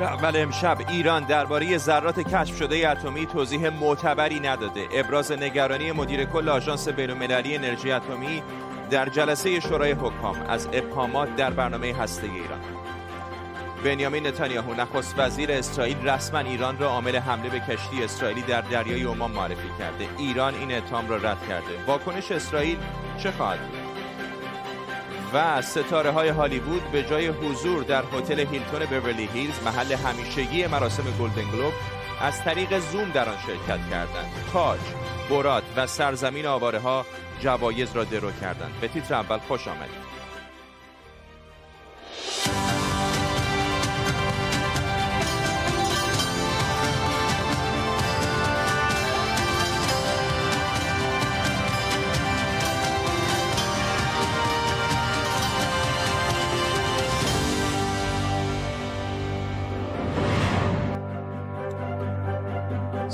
تیتر اول امشب ایران درباره ذرات کشف شده اتمی توضیح معتبری نداده. ابراز نگرانی مدیر کل آژانس بین‌المللی انرژی اتمی در جلسه شورای حکام از ابهامات در برنامه هسته ایران. بنیامین نتانیاهو نخست وزیر اسرائیل رسما ایران را عامل حمله به کشتی اسرائیلی در دریای عمان معرفی کرده. ایران این اتهام را رد کرده. واکنش اسرائیل چه خواهد بود؟ و ستاره های هالیوود به جای حضور در هتل هیلتون بیورلی هیلز محل همیشگی مراسم گلدن گلوب از طریق زوم در آن شرکت کردند. تاج برات و سرزمین آواره ها جوایز را درو کردند. به تیتر اول خوش آمدید.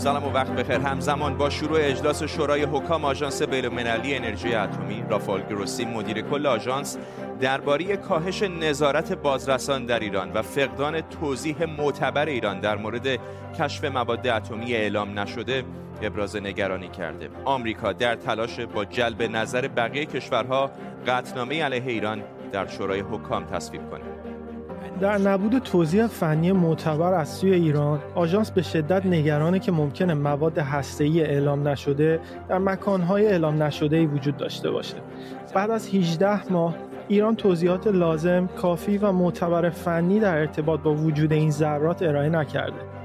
سلام و وقت بخیر. همزمان با شروع اجلاس شورای حکام آژانس بین‌المللی انرژی اتمی رافال گروسی مدیر کل آژانس درباره کاهش نظارت بازرسان در ایران و فقدان توضیح معتبر ایران در مورد کشف مواد اتمی اعلام نشده ابراز نگرانی کرده. آمریکا در تلاش با جلب نظر بقیه کشورها قطعنامه علیه ایران در شورای حکام تصویب کنه. در نبود توضیح فنی معتبر از سوی ایران آژانس به شدت نگرانه که ممکنه مواد هسته‌ای اعلام نشده در مکانهای اعلام نشده وجود داشته باشه. بعد از 18 ماه ایران توضیحات لازم، کافی و معتبر فنی در ارتباط با وجود این ذرات ارائه نکرده.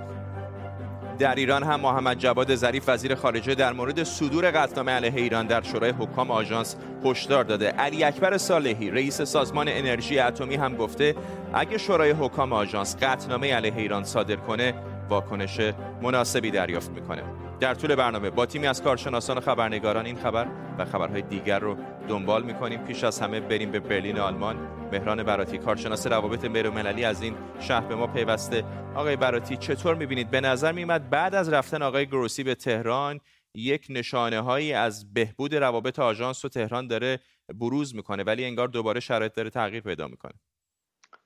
در ایران هم محمد جواد ظریف وزیر خارجه در مورد صدور قطعنامه علیه ایران در شورای حکام آژانس هشدار داده. علی اکبر صالحی رئیس سازمان انرژی اتمی هم گفته اگه شورای حکام آژانس قطعنامه علیه ایران صادر کنه واکنش مناسبی دریافت می‌کنه. در طول برنامه با تیمی از کارشناسان و خبرنگاران این خبر و خبرهای دیگر رو دنبال می‌کنیم. پیش از همه بریم به برلین آلمان. مهران براتی کارشناس روابط بین‌المللی از این شهر به ما پیوسته. آقای براتی چطور می‌بینید؟ به نظر میمد بعد از رفتن آقای گروسی به تهران یک نشانه هایی از بهبود روابط آژانس و تهران داره بروز می‌کنه ولی انگار دوباره شرایط داره تغییر پیدا می‌کنه.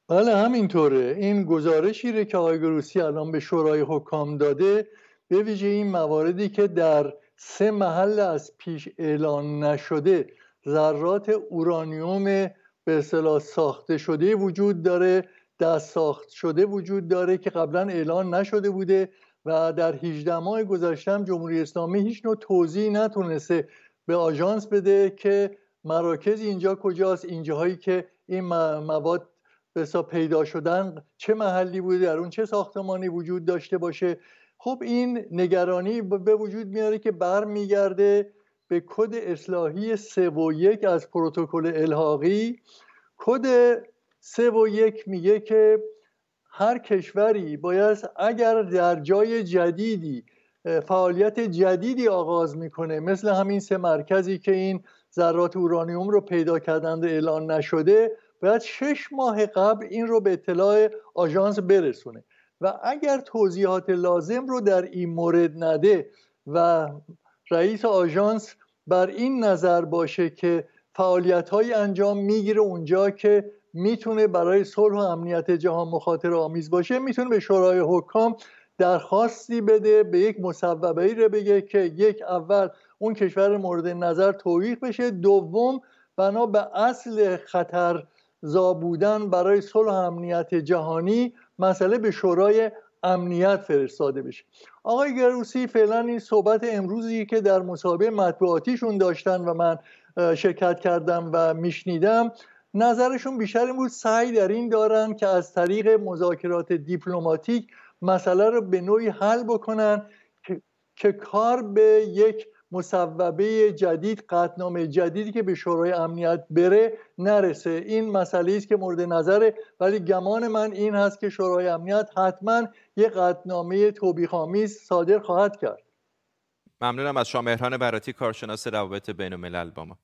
بله همینطوره. این گزارشی رو که آقای گروسی الان به شورای حکام داده به ویژه این مواردی که در سه محل از پیش اعلان نشده ذرات اورانیوم به اصطلاح ساخته شده وجود داره دست ساخت شده وجود داره که قبلا اعلان نشده بوده و در 18 ماه گذشتم جمهوری اسلامی هیچ نوع توضیحی نتونسته به آژانس بده که مراکز اینجا کجاست اینجاهایی که این مواد به پیدا شدن چه محلی بوده در اون چه ساختمانی وجود داشته باشه. خب این نگرانی به وجود میاره که برمیگرده به کد اصلاحی سه و یک از پروتکل الحاقی. کد سه و یک میگه که هر کشوری باید اگر در جای جدیدی فعالیت جدیدی آغاز می‌کنه مثل همین سه مرکزی که این ذرات اورانیوم رو پیدا کردند اعلان نشده باید شش ماه قبل این رو به اطلاع آژانس برسونه. و اگر توضیحات لازم رو در این مورد نده و رئیس آژانس بر این نظر باشه که فعالیت های انجام می‌گیره اونجا که می‌تونه برای صلح و امنیت جهان مخاطر آمیز باشه می‌تونه به شورای حکام درخواستی بده به یک مصوبه ای رو بگه که یک اول اون کشور مورد نظر توییق بشه دوم بنا به اصل خطر بودن برای صلح امنیت جهانی مسئله به شورای امنیت فرستاده بشه. آقای گروسی فعلا این صحبت امروزی که در مسابقه مطبوعاتیشون داشتن و من شرکت کردم و میشنیدم نظرشون بیشتر این بود سعی در این دارن که از طریق مذاکرات دیپلماتیک مسئله رو به نوعی حل بکنن که کار به یک مصوبه جدید قطنامه جدیدی که به شورای امنیت بره نرسه. این مسئله است که مورد نظره. ولی گمان من این هست که شورای امنیت حتما یک قطنامه توبیخامیز صادر خواهد کرد. ممنونم از شما مهران براتی کارشناس روابط بین الملل با ما.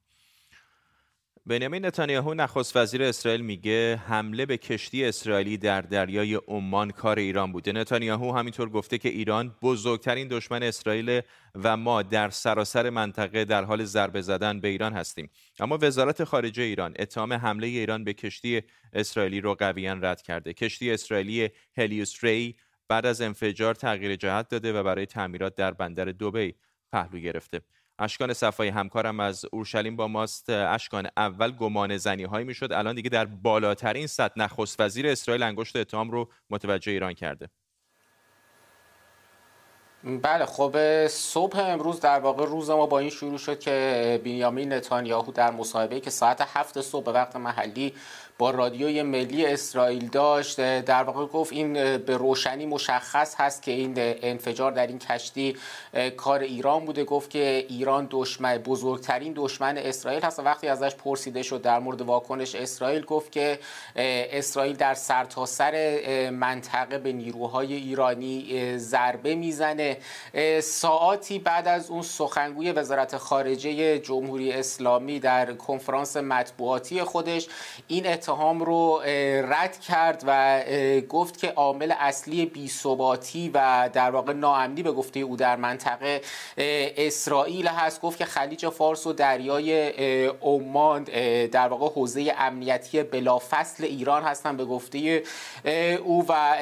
بنیامین نتانیاهو نخست وزیر اسرائیل میگه حمله به کشتی اسرائیلی در دریای عمان کار ایران بوده. نتانیاهو همینطور گفته که ایران بزرگترین دشمن اسرائیل و ما در سراسر منطقه در حال ضربه زدن به ایران هستیم. اما وزارت خارجه ایران اتهام حمله ایران به کشتی اسرائیلی رو قویا رد کرده. کشتی اسرائیلی هلیوس ری بعد از انفجار تغییر جهت داده و برای تعمیرات در بندر دبی پهلو گرفته. اشکان صفایی همکارم از اورشلیم با ماست. اشکان اول گمان زنی هایی می‌شد الان دیگه در بالاترین سطح نخست وزیر اسرائیل انگشت اتهام رو متوجه ایران کرده. بله خب صبح امروز در واقع روز ما با این شروع شد که بنیامین نتانیاهو در مصاحبه که ساعت هفت صبح به وقت محلی با رادیوی ملی اسرائیل داشت در واقع گفت این به روشنی مشخص هست که این انفجار در این کشتی کار ایران بوده. گفت که ایران دشمن بزرگترین دشمن اسرائیل هست. وقتی ازش پرسیده شد در مورد واکنش اسرائیل گفت که اسرائیل در سرتاسر سر منطقه به نیروهای ایرانی ضربه می‌زنه. ساعتی بعد از اون سخنگوی وزارت خارجه جمهوری اسلامی در کنفرانس مطبوعاتی خودش این اتهام رو رد کرد و گفت که عامل اصلی بیثباتی و در واقع ناامنی به گفته او در منطقه اسرائیل هست. گفت که خلیج فارس و دریای عمان در واقع حوزه امنیتی بلافصل ایران هستن به گفته او و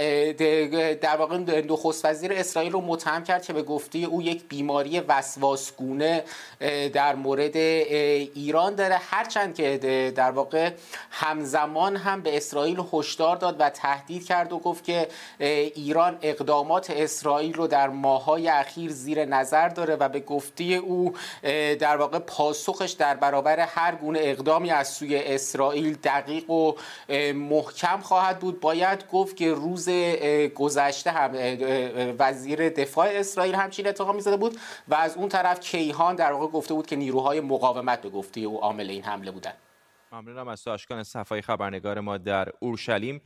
در واقع نخست وزیر اسرائیل رو متهم کرد که به گفته او یک بیماری وسواسگونه در مورد ایران داره. هرچند که در واقع همزمان زمان هم به اسرائیل هشدار داد و تهدید کرد و گفت که ایران اقدامات اسرائیل رو در ماهای اخیر زیر نظر داره و به گفته او در واقع پاسخش در برابر هر گونه اقدامی از سوی اسرائیل دقیق و محکم خواهد بود. باید گفت که روز گذشته هم وزیر دفاع اسرائیل همچین اتهامی می‌زده بود و از اون طرف کیهان در واقع گفته بود که نیروهای مقاومت به گفته او عامل این حمله بودن. ممنونم از تو صفای خبرنگار ما در اورشلیم.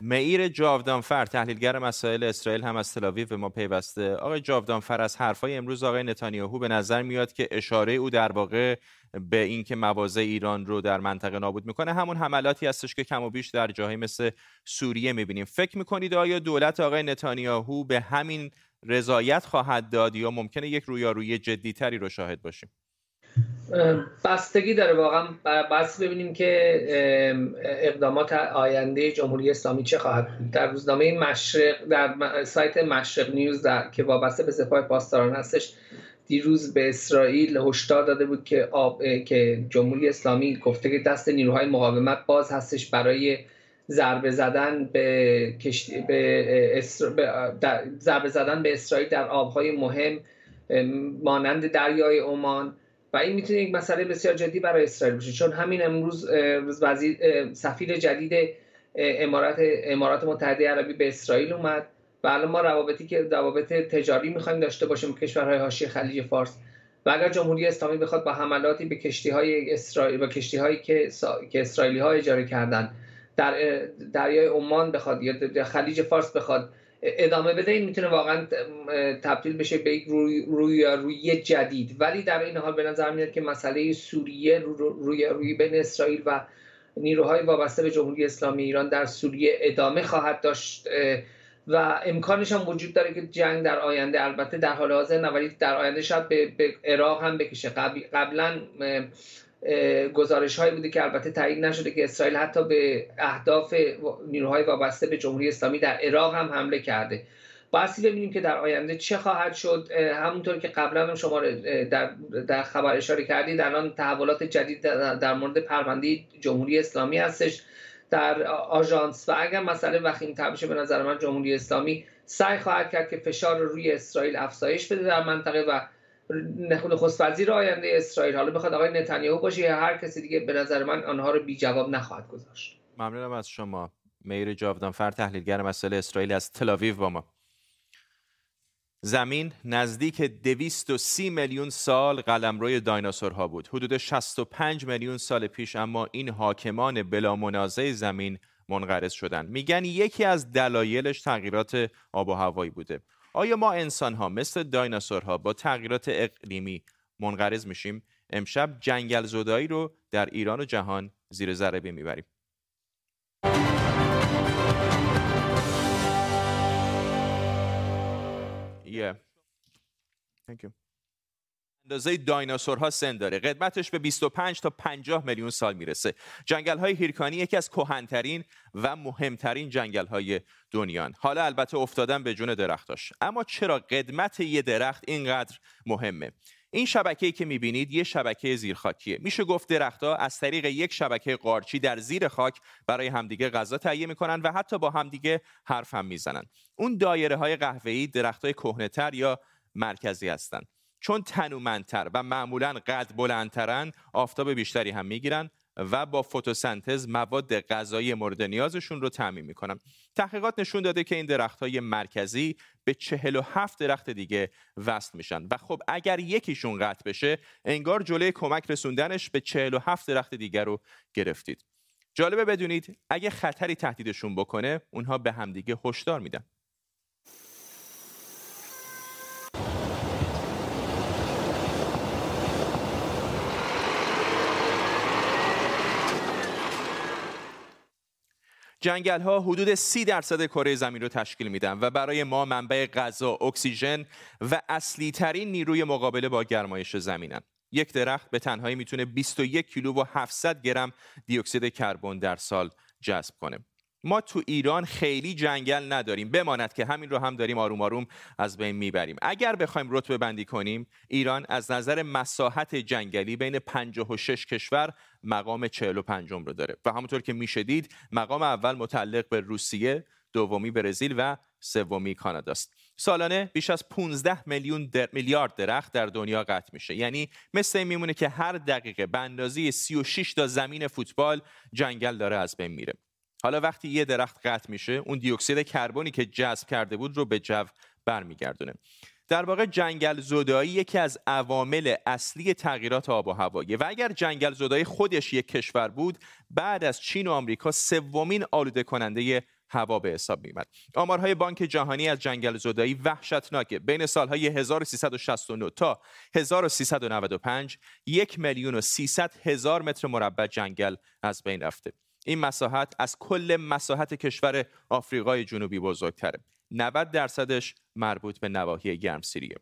معیر جاودانفر تحلیلگر مسائل اسرائیل هم از تلاویو به ما پیوسته. آقای جاودانفر از حرفای امروز آقای نتانیاهو به نظر میاد که اشاره او در واقع به اینکه مواضع ایران رو در منطقه نابود می‌کنه همون حملاتی هستش که کم و بیش در جاهایی مثل سوریه می‌بینیم. فکر می‌کنید آیا دولت آقای نتانیاهو به همین رضایت خواهد داد یا ممکنه یک رویارویی جدیتری رو شاهد باشیم؟ بستگی داره واقعا. بس ببینیم که اقدامات آینده جمهوری اسلامی چه خواهد بود. در روزنامه مشرق در سایت مشرق نیوز در که وابسته به سپاه پاسداران هستش دیروز به اسرائیل هشدار داده بود که آب، که جمهوری اسلامی گفته که دست نیروهای مقاومت باز هستش برای ضربه زدن به, کشتی به, ضربه زدن به اسرائیل در آبهای مهم مانند دریای عمان. و این می‌تونه یک مسئله بسیار جدی برای اسرائیل باشه چون همین امروز وزیر سفیر جدید امارات امارات متحده عربی به اسرائیل اومد و الان ما روابطی که روابط تجاری می‌خوایم داشته باشیم با کشورهای حاشیه خلیج فارس. و اگر جمهوری اسلامی بخواد با حملاتی به کشتی های اسرائیل و کشتی هایی که, که اسرائیلی ها اجاره کردن در دریای عمان بخواد یا خلیج فارس بخواد ادامه بده این می‌تونه واقعا تبدیل بشه به یک روی, روی, روی جدید. ولی در این حال به نظر میاد که مسئله سوریه روی روی بین اسرائیل و نیروهای وابسته به جمهوری اسلامی ایران در سوریه ادامه خواهد داشت و امکانش هم وجود داره که جنگ در آینده البته در حال حاضر نه ولی در آینده شاید به, به عراق هم بکشه. قبلا گزارش هایی بوده که البته تایید نشده که اسرائیل حتی به اهداف نیروهای وابسته به جمهوری اسلامی در عراق هم حمله کرده. باسی ببینیم که در آینده چه خواهد شد. همونطور که قبلا هم شما در, در خبر اشاره کردید الان تحولات جدید در مورد پرونده جمهوری اسلامی هستش در آژانس. و اگر مسئله وخیم بشه به نظر من جمهوری اسلامی سعی خواهد کرد که فشار روی اسرائیل افزایش بده در منطقه و نخست وزیر آینده اسرائیل. حالا بخواد آقای نتانیاهو باشه یا هر کسی دیگه به نظر من آنها رو بی جواب نخواهد گذاشت. ممنونم از شما. میر جاودانفر تحلیلگر مسئله اسرائیل از تلاویو با ما. زمین نزدیک 230 میلیون سال قلمروی دایناسورها بود. حدود 65 میلیون سال پیش اما این حاکمان بلا منازع زمین منقرض شدند. میگن یکی از دلایلش تغییرات آب و هوایی بوده. آیا ما انسان ها مثل دایناسورها با تغییرات اقلیمی منقرض میشیم امشب جنگل زدایی رو در ایران و جهان زیر ذره می‌بریم Yeah. Thank you. اندازه دایناسورها سن داره. قدمتش به 25 تا 50 میلیون سال می‌رسه. جنگل های هیرکانی یکی از کهنترین و مهمترین جنگل های دنیان. حالا البته افتادن به جون درختاش. اما چرا قدمت یه درخت اینقدر مهمه؟ این شبکه‌ای که می‌بینید یه شبکه زیرخاکیه. میشه گفت درختها از طریق یک شبکه قارچی در زیر خاک برای همدیگه غذا تهیه می‌کنن و حتی با همدیگه حرف هم می‌زنن. اون دایره های قهوه‌ای درختای کهنه‌تر یا مرکزی هستند چون تنومندتر و معمولا قد بلندترن آفتاب بیشتری هم می‌گیرن و با فتوسنتز مواد غذایی مورد نیازشون رو تعمین می‌کنن. تحقیقات نشون داده که این درخت های مرکزی به 47 درخت دیگه وصل میشن. و خب اگر یکیشون قطع بشه انگار جلوی کمک رسوندنش به 47 درخت دیگر رو گرفتید. جالبه بدونید اگه خطری تهدیدشون بکنه اونها به همدیگه هشدار میدن. جنگل ها حدود سی درصد کره زمین رو تشکیل میدن و برای ما منبع غذا، اکسیژن و اصلی ترین نیروی مقابله با گرمایش زمینن. یک درخت به تنهایی می‌تونه 21 کیلو و 700 گرم دیوکسید کربن در سال جذب کنه. ما تو ایران خیلی جنگل نداریم. بماند که همین رو هم داریم آروم آروم از بین می‌بریم. اگر بخوایم رتبه بندی کنیم ایران از نظر مساحت جنگلی بین 56 کشور مقام 45 رو داره. و همونطور که میشه دید مقام اول متعلق به روسیه دومی برزیل و سومی کانادا است سالانه بیش از 15 میلیون در... میلیارد درخت در دنیا قطع میشه. یعنی مثل این میمونه که هر دقیقه به اندازه 36 تا زمین فوتبال جنگل داره از بین میره. حالا وقتی یه درخت قطع میشه اون دیوکسید کربنی که جذب کرده بود رو به جو برمیگردونه. در واقع جنگل زدایی یکی از عوامل اصلی تغییرات آب و هوایه و اگر جنگل زدایی خودش یک کشور بود بعد از چین و آمریکا سومین آلوده کننده هوا به حساب میمد آمارهای بانک جهانی از جنگل زدایی وحشتناکه. بین سالهای 1369 تا 1395 یک میلیون و 300 هزار متر مربع جنگل از بین رفته. این مساحت از کل مساحت کشور آفریقای جنوبی بزرگتره. 90 درصدش مربوط به نواحی گرمسیریه.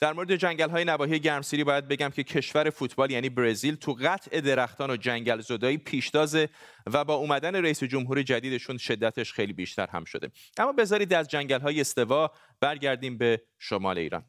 در مورد جنگل های نواحی گرمسیری باید بگم که کشور فوتبال یعنی برزیل تو قطع درختان و جنگل زدایی پیشتازه و با اومدن رئیس جمهور جدیدشون شدتش خیلی بیشتر هم شده. اما بذارید از جنگل های استوا برگردیم به شمال ایران.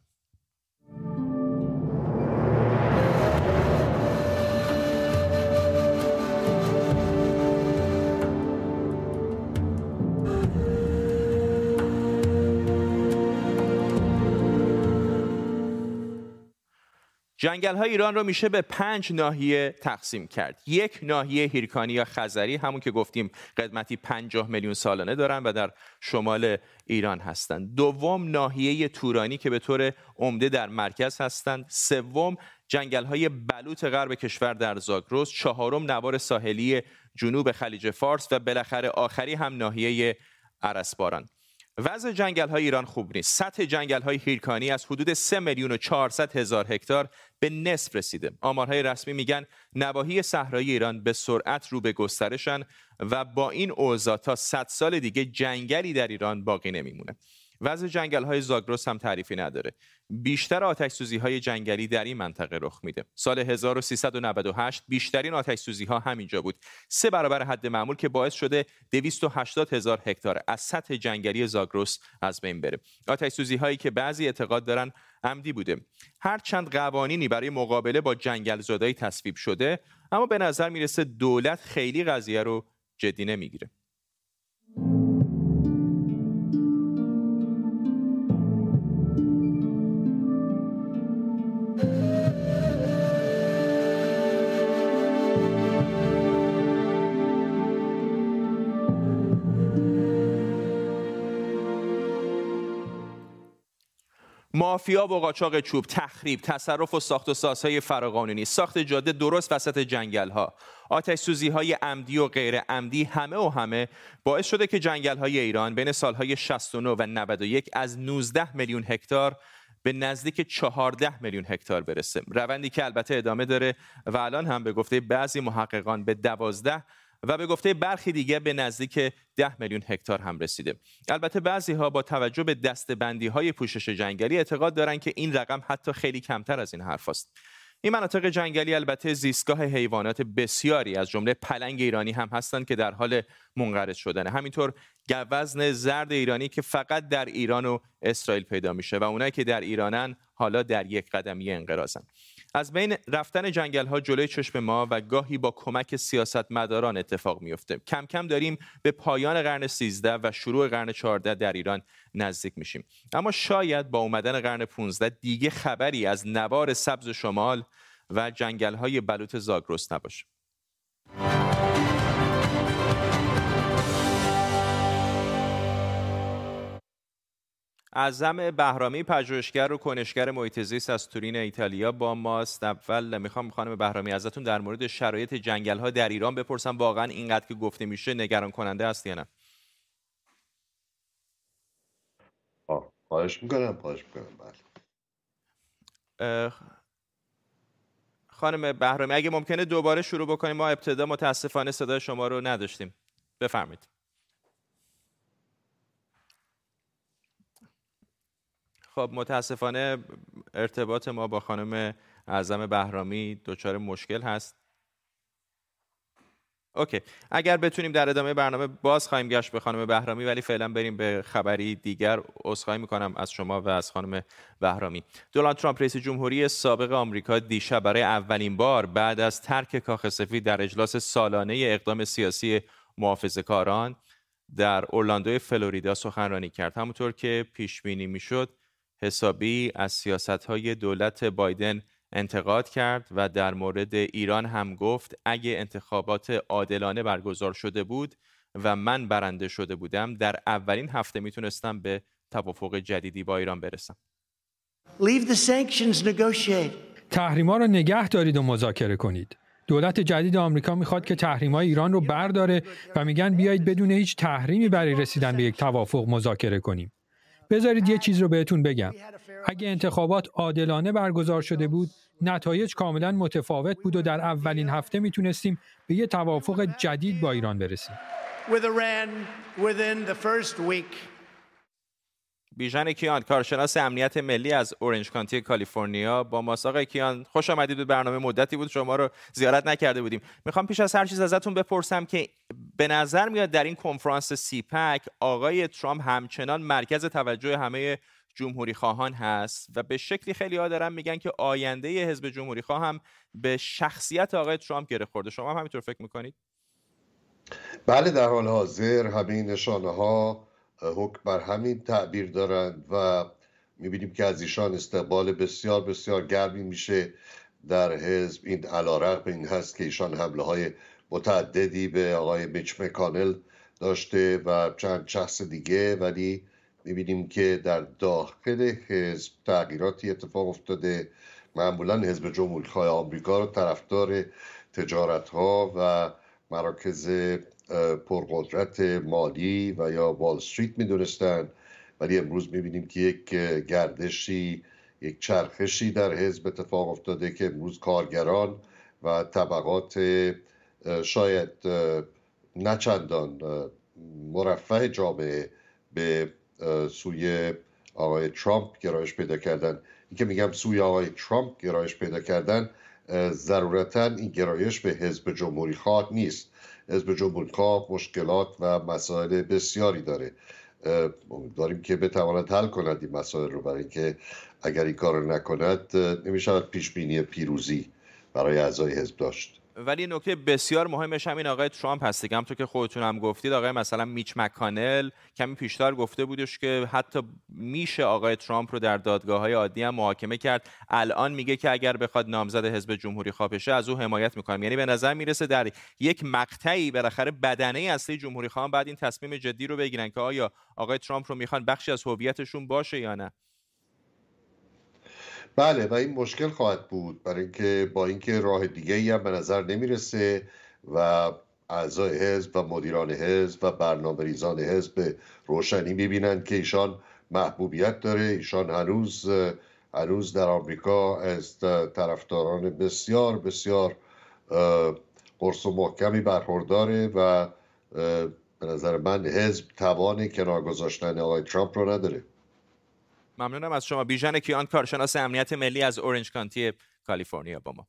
جنگل های ایران رو میشه به پنج ناحیه تقسیم کرد. یک ناحیه هیرکانی یا خزری همون که گفتیم قدمتی 50 میلیون سالانه دارن و در شمال ایران هستند دوم ناحیه تورانی که به طور عمده در مرکز هستند. سوم جنگل های بلوط غرب کشور در زاگرس. چهارم نوار ساحلی جنوب خلیج فارس و بالاخره آخری هم ناحیه عرسباران وضع جنگل های ایران خوب نیست. سطح جنگل های هیرکانی از حدود 3 میلیون و 400 هزار هکتار به نصف رسیده. آمارهای رسمی میگن نواحی صحرایی ایران به سرعت رو به گسترشن و با این اوضاع تا 100 سال دیگه جنگلی در ایران باقی نمیمونه. وضع جنگل های زاگرس هم تعریفی نداره. بیشتر آتش سوزی های جنگلی در این منطقه رخ میده. سال 1398 بیشترین آتش سوزی ها همینجا بود. سه برابر حد معمول که باعث شده 280 هزار هکتار از سطح جنگلی زاگرس از بین بره. آتش سوزی هایی که بعضی اعتقاد دارن عمدی بوده. هر چند قوانینی برای مقابله با جنگل زدایی تصویب شده، اما به نظر می‌رسه دولت خیلی قضیه رو جدی نمی‌گیره. مافیا و قاچاق چوب تخریب تصرف و ساخت و سازهای فراقانونی ساخت جاده درست وسط جنگل ها آتش سوزی های عمدی و غیر عمدی همه و همه باعث شده که جنگل های ایران بین سالهای 69 و 91 از 19 میلیون هکتار به نزدیک 14 میلیون هکتار برسه. روندی که البته ادامه داره و الان هم به گفته بعضی محققان به 12 و به گفته برخی دیگه به نزدیک 10 میلیون هکتار هم رسیده. البته بعضی ها با توجه به دستبندی های پوشش جنگلی اعتقاد دارن که این رقم حتی خیلی کمتر از این حرف است. این مناطق جنگلی البته زیستگاه حیوانات بسیاری از جمله پلنگ ایرانی هم هستند که در حال منقرض شدن همینطور گوزن زرد ایرانی که فقط در ایران و اسرائیل پیدا میشه و اونایی که در ایرانن حالا در یک قدمی انقراضن. از بین رفتن جنگل ها جلوی چشم ما و گاهی با کمک سیاستمداران اتفاق میفته کم کم داریم به پایان قرن 13 و شروع قرن 14 در ایران نزدیک میشیم. اما شاید با اومدن قرن 15 دیگه خبری از نوار سبز شمال و جنگل های بلوط زاگرس نباشه. اعظم بهرامی پژوهشگر و کنشگر محیط زیست از تورین ایتالیا با ماست. اول می‌خوام خانم بهرامی ازتون در مورد شرایط جنگل ها در ایران بپرسم. واقعا اینقدر که گفته میشه نگران کننده است یا نه؟ خواهش می‌کنم خواهش می‌کنم. بله. خانم بهرامی اگه ممکنه دوباره شروع بکنیم ما ابتدا متاسفانه صدای شما رو نداشتیم. بفرمایید. خب متاسفانه ارتباط ما با خانم اعظم بهرامی دچار مشکل هست. اوکی. اگر بتونیم در ادامه برنامه باز خواهیم گشت به خانم بهرامی ولی فعلا بریم به خبری دیگر عذرخواهی می‌کنم از شما و از خانم بهرامی. دونالد ترامپ رئیس جمهوری سابق آمریکا دیشب برای اولین بار بعد از ترک کاخ سفید در اجلاس سالانه اقدام سیاسی محافظه کاران در اورلاندو فلوریدا سخنرانی کرد. همونطور که پیش بینی می‌شد حسابی از سیاست های دولت بایدن انتقاد کرد و در مورد ایران هم گفت اگه انتخابات عادلانه برگزار شده بود و من برنده شده بودم در اولین هفته می‌تونستم به توافق جدیدی با ایران برسم. تحریما رو نگه دارید و مذاکره کنید. دولت جدید آمریکا می‌خواد که تحریم‌های ایران رو برداره و میگن بیایید بدون هیچ تحریمی برای رسیدن به یک توافق مذاکره کنیم. بذارید یه چیز رو بهتون بگم. اگه انتخابات عادلانه برگزار شده بود نتایج کاملا متفاوت بود و در اولین هفته می‌تونستیم به یه توافق جدید با ایران برسیم. بیژن کیان کارشناس امنیت ملی از اورنج کانتی کالیفرنیا. با ماست کیان خوش آمدید به برنامه. مدتی بود شما رو زیارت نکرده بودیم. می‌خوام پیش از هر چیز ازتون بپرسم که به نظر میاد در این کنفرانس سیپک آقای ترامپ همچنان مرکز توجه همه جمهوری خواهان هست و به شکلی خیلی ها دارن میگن که آینده حزب جمهوری خواه به شخصیت آقای ترامپ گره خورده. شما هم همینطور فکر می‌کنید؟ بله در حال حاضر همه نشانه ها حکم بر همین تعبیر دارند و می‌بینیم که از ایشان استقبال بسیار بسیار گرمی میشه در حزب. این علا این هست که ایشان حمله های متعددی به آقای میچ مکانل داشته و چند شخص دیگه ولی می‌بینیم که در داخل حزب تغییراتی اتفاق افتاده. معمولا حزب جمهوری آمریکا رو طرفدار تجارت ها و مراکز پرقدرت مالی و یا وال استریت می‌دونستن. ولی امروز می‌بینیم که یک گردشی یک چرخشی در حزب اتفاق افتاده که امروز کارگران و طبقات شاید نچندان مرفه جامعه به سوی آقای ترامپ گرایش پیدا کردن. این که میگم سوی آقای ترامپ گرایش پیدا کردن ضرورتا این گرایش به حزب جمهوری خواه نیست. حزب جمهوری خواه مشکلات و مسائل بسیاری داره. داریم که بتواند حل کند این مسائل رو برای اینکه اگر این کار رو نکند نمی‌شود پیش بینی پیروزی برای اعضای حزب داشت. ولی نکته بسیار مهمش همین آقای ترامپ هست دیگه. همونطور که خودتون هم گفتید آقای مثلا میچ مکانل کمی پیشتر گفته بودش که حتی میشه آقای ترامپ رو در دادگاه های عادی هم محاکمه کرد. الان میگه که اگر بخواد نامزد حزب جمهوری خواه بشه از او حمایت می‌کنم. یعنی به نظر می‌رسه در یک مقطعی بالاخره بدنه اصلی جمهوری خواهان بعد این تصمیم جدی رو بگیرن که آیا آقای ترامپ رو می‌خوان بخشی از هویتشون باشه یا نه. بله و این مشکل خواهد بود برای اینکه با اینکه راه دیگه ای هم به نظر نمی‌رسه و اعضای حزب و مدیران حزب و برنامه ریزان حزب روشنی می‌بینند که ایشان محبوبیت داره. ایشان هنوز هنوز در آمریکا از طرفداران بسیار بسیار قرص و محکمی برخورداره و به نظر من حزب توان کنار گذاشتن آقای ترامپ رو نداره. ممنونم از شما بیژن کیان کارشناس امنیت ملی از اورنج کانتی کالیفرنیا با ما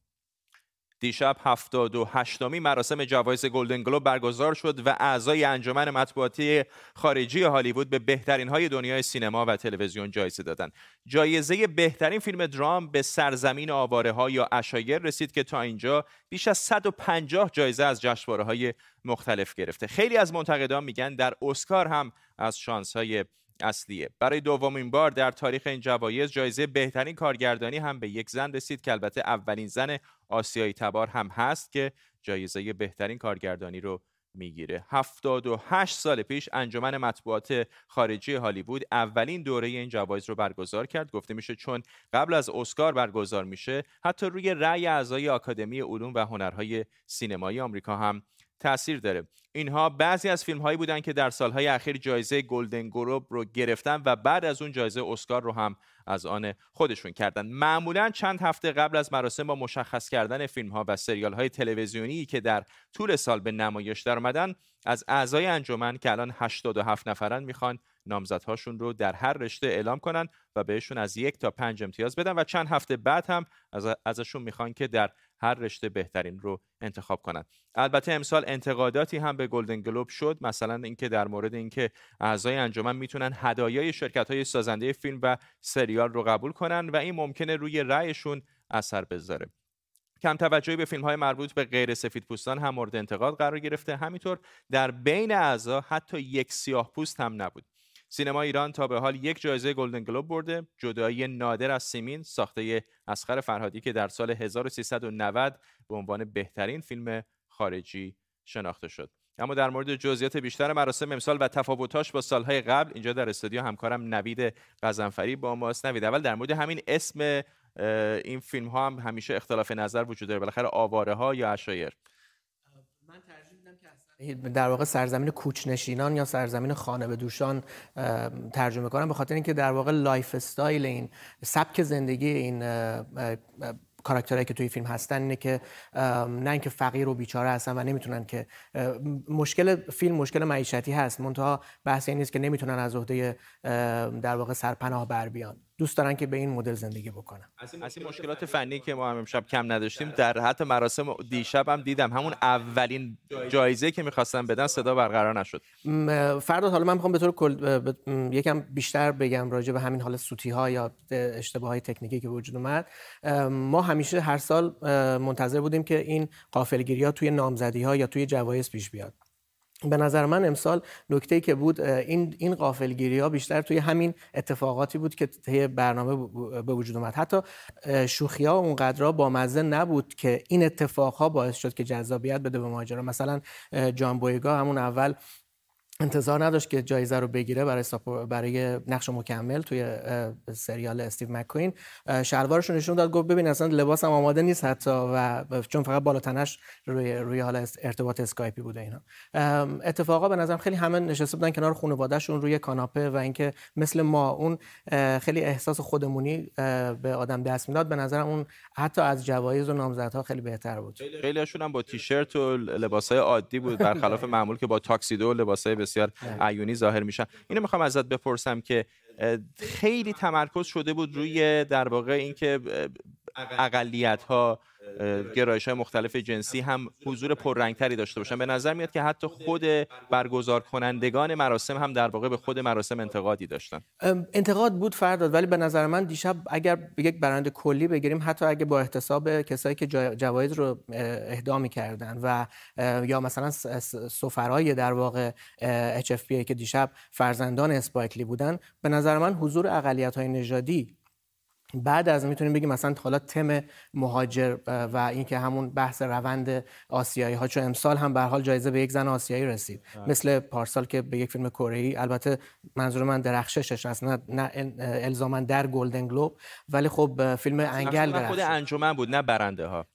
دیشب 78 می مراسم جوایز گلدن گلوب برگزار شد و اعضای انجمن مطبوعاتی خارجی هالیوود به بهترین های دنیای سینما و تلویزیون جایزه دادند. جایزه بهترین فیلم درام به سرزمین آواره ها یا اشایر رسید که تا اینجا بیش از 150 جایزه از جشنواره های مختلف گرفته. خیلی از منتقدان میگن در اسکار هم از شانس های اصلیه. برای دومین بار در تاریخ این جوایز جایزه بهترین کارگردانی هم به یک زن رسید که البته اولین زن آسیایی تبار هم هست که جایزه بهترین کارگردانی رو می‌گیره. 78 سال پیش انجمن مطبوعات خارجی هالیوود اولین دوره این جوایز رو برگزار کرد. گفته میشه چون قبل از اسکار برگزار میشه حتی روی رأی اعضای آکادمی علوم و هنرهای سینمایی آمریکا هم تاثیر داره. اینها بعضی از فیلم هایی بودن که در سالهای اخیر جایزه گلدن گروب رو گرفتن و بعد از اون جایزه اسکار رو هم از آن خودشون کردن. معمولا چند هفته قبل از مراسم با مشخص کردن فیلم ها و سریال های تلویزیونی که در طول سال به نمایش در اومدن از اعضای انجمن که الان 87 نفرن می‌خوان نامزدهاشون رو در هر رشته اعلام کنن و بهشون از یک تا پنج امتیاز بدن و چند هفته بعد هم از ازشون می‌خوان که در هر رشته بهترین رو انتخاب کنند البته امسال انتقاداتی هم به گلدن گلوب شد مثلا اینکه در مورد اینکه اعضای انجمن می‌تونن هدایای شرکت های سازنده فیلم و سریال رو قبول کنن و این ممکنه روی رأیشون اثر بذاره. کم توجهی به فیلم های مربوط به غیر سفید پوستان هم مورد انتقاد قرار گرفته. همینطور در بین اعضا حتی یک سیاه پوست هم نبود. سینما ایران تا به حال یک جایزه گلدن گلوب برده جدایی نادر از سیمین ساخته اسخر فرهادی که در سال 1390 به عنوان بهترین فیلم خارجی شناخته شد. اما در مورد جزئیات بیشتر مراسم امسال و تفاوتاش با سالهای قبل اینجا در استودیو همکارم نوید غضنفری با ماست. نوید اول در مورد همین اسم این فیلم ها هم همیشه اختلاف نظر وجود داره. بالاخره آواره ها یا عشایر؟ در واقع سرزمین کوچنشینان یا سرزمین خانه به دوشان ترجمه کنم. به خاطر اینکه در واقع lifestyle این سبک زندگی این کاراکترهایی که توی فیلم هستن اینه که نه اینکه فقیر و بیچاره هستن و نمی‌تونن که مشکل فیلم مشکل معیشتی هست. منتها بحث این نیست که نمی‌تونن از عهده در واقع سرپناه بر بیان. دوست دارن که به این مدل زندگی بکنن. از این مشکلات فنی که ما هم امشب کم نداشتیم در حتی مراسم دیشب هم دیدم. همون اولین جایزه. که می‌خواستم بدن صدا برقرار نشد. فردا حالا من می‌خوام به طور کل یکم بیشتر بگم راجع به همین حال سوتی ها یا اشتباه های تکنیکی که وجود اومد. ما همیشه هر سال منتظر بودیم که این قافلگیری ها توی نامزدی ها یا توی جوایز پیش بیاد. به نظر من امسال نکته که بود این این قافلگیری ها بیشتر توی همین اتفاقاتی بود که طی برنامه به وجود اومد. حتی شوخی ها اونقدر با مزه نبود که این اتفاق ها باعث شد که جذابیت بده به ماجرا. مثلا جان بویگا همون اول انتظار نداشت که جایزه رو بگیره برای برای نقش مکمل توی سریال استیو مکوین شلوارش رو نشون داد گفت ببین اصلا لباسم آماده نیست حتی و چون فقط بالا تنش روی روی حال ارتباط اسکایپی بوده اینا. اتفاقا به نظرم خیلی همه نشسته بودن کنار خانواده‌شون روی کاناپه و اینکه مثل ما اون خیلی احساس خودمونی به آدم دست می‌داد. به نظرم اون حتی از جوایز و نامزدها خیلی بهتر بود. خیلی هاشون هم با تیشرت و لباسای عادی بود برخلاف معمول که با tuxedo و لباسای بسیار عیونی ظاهر میشن. اینو می‌خوام ازت بپرسم که خیلی تمرکز شده بود روی در واقع اینکه اقلیت ها گرایش های مختلف جنسی هم حضور پررنگتری داشته باشن. به نظر میاد که حتی خود برگزار کنندگان مراسم هم در واقع به خود مراسم انتقادی داشتن. انتقاد بود فرداد ولی به نظر من دیشب اگر یک برنده کلی بگیریم حتی اگه با احتساب کسایی که جوایز رو اهدا کردن و یا مثلا سفرای در واقع HFPA که دیشب فرزندان اسپایکلی بودن به نظر من حضور اقلیت های نژادی بعد از می‌تونیم بگیم مثلا حالا تم مهاجر و اینکه همون بحث روند آسیایی ها چون امسال هم به حال جایزه به یک زن آسیایی رسید. مثل پارسال که به یک فیلم کره ای البته منظور من درخششش هست نه, نه الزاما در گلدن گلوب. ولی خب فیلم انگل خود انجمن بود نه برنده ها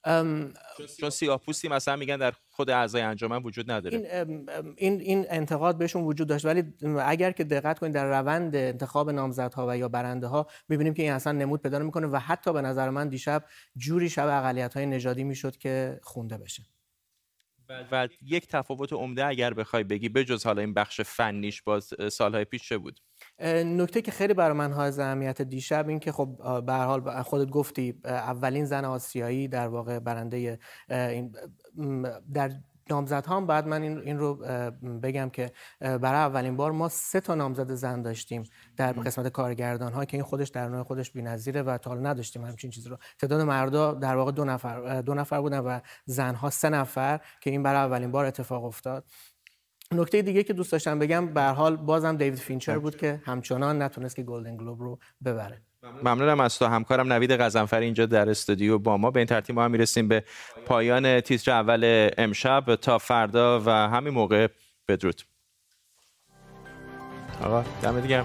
چون سیاه پوستی مثلا میگن در خود اعضای انجمن وجود نداره. این این این انتقاد بهشون وجود داشت. ولی اگر که دقت کنید در روند انتخاب نامزدها و یا برنده ها می‌بینیم که این اصلا نمود پیدا می‌کنه و حتی به نظر من دیشب جوری شب اقلیت های نژادی می‌شد که خونده بشه. و یک تفاوت عمده اگر بخوای بگی بجز حالا این بخش فنیش باز سالهای پیش چه بود؟ نکته که خیلی برای من های اهمیت دیشب این که خب به حال خودت گفتی اولین زن آسیایی در واقع برنده این در نامزد هم. بعد من این, رو بگم که برای اولین بار ما سه تا نامزد زن داشتیم در قسمت کارگردان ها که این خودش در نوع خودش بی‌نظیره و تا حالا نداشتیم همچین چیزی رو. تعداد مردا در واقع دو نفر دو نفر بودن و زنها سه نفر که این برای اولین بار اتفاق افتاد. نکته دیگه که دوست داشتم بگم به حال بازم دیوید فینچر بود که همچنان نتونست که گلدن گلوب رو ببره. ممنونم از تو. همکارم نوید غضنفر اینجا در استودیو با ما. به این ترتیب ما هم می‌رسیم به پایان تیتر اول امشب. تا فردا و همین موقع بدرود. آقا دم دیگه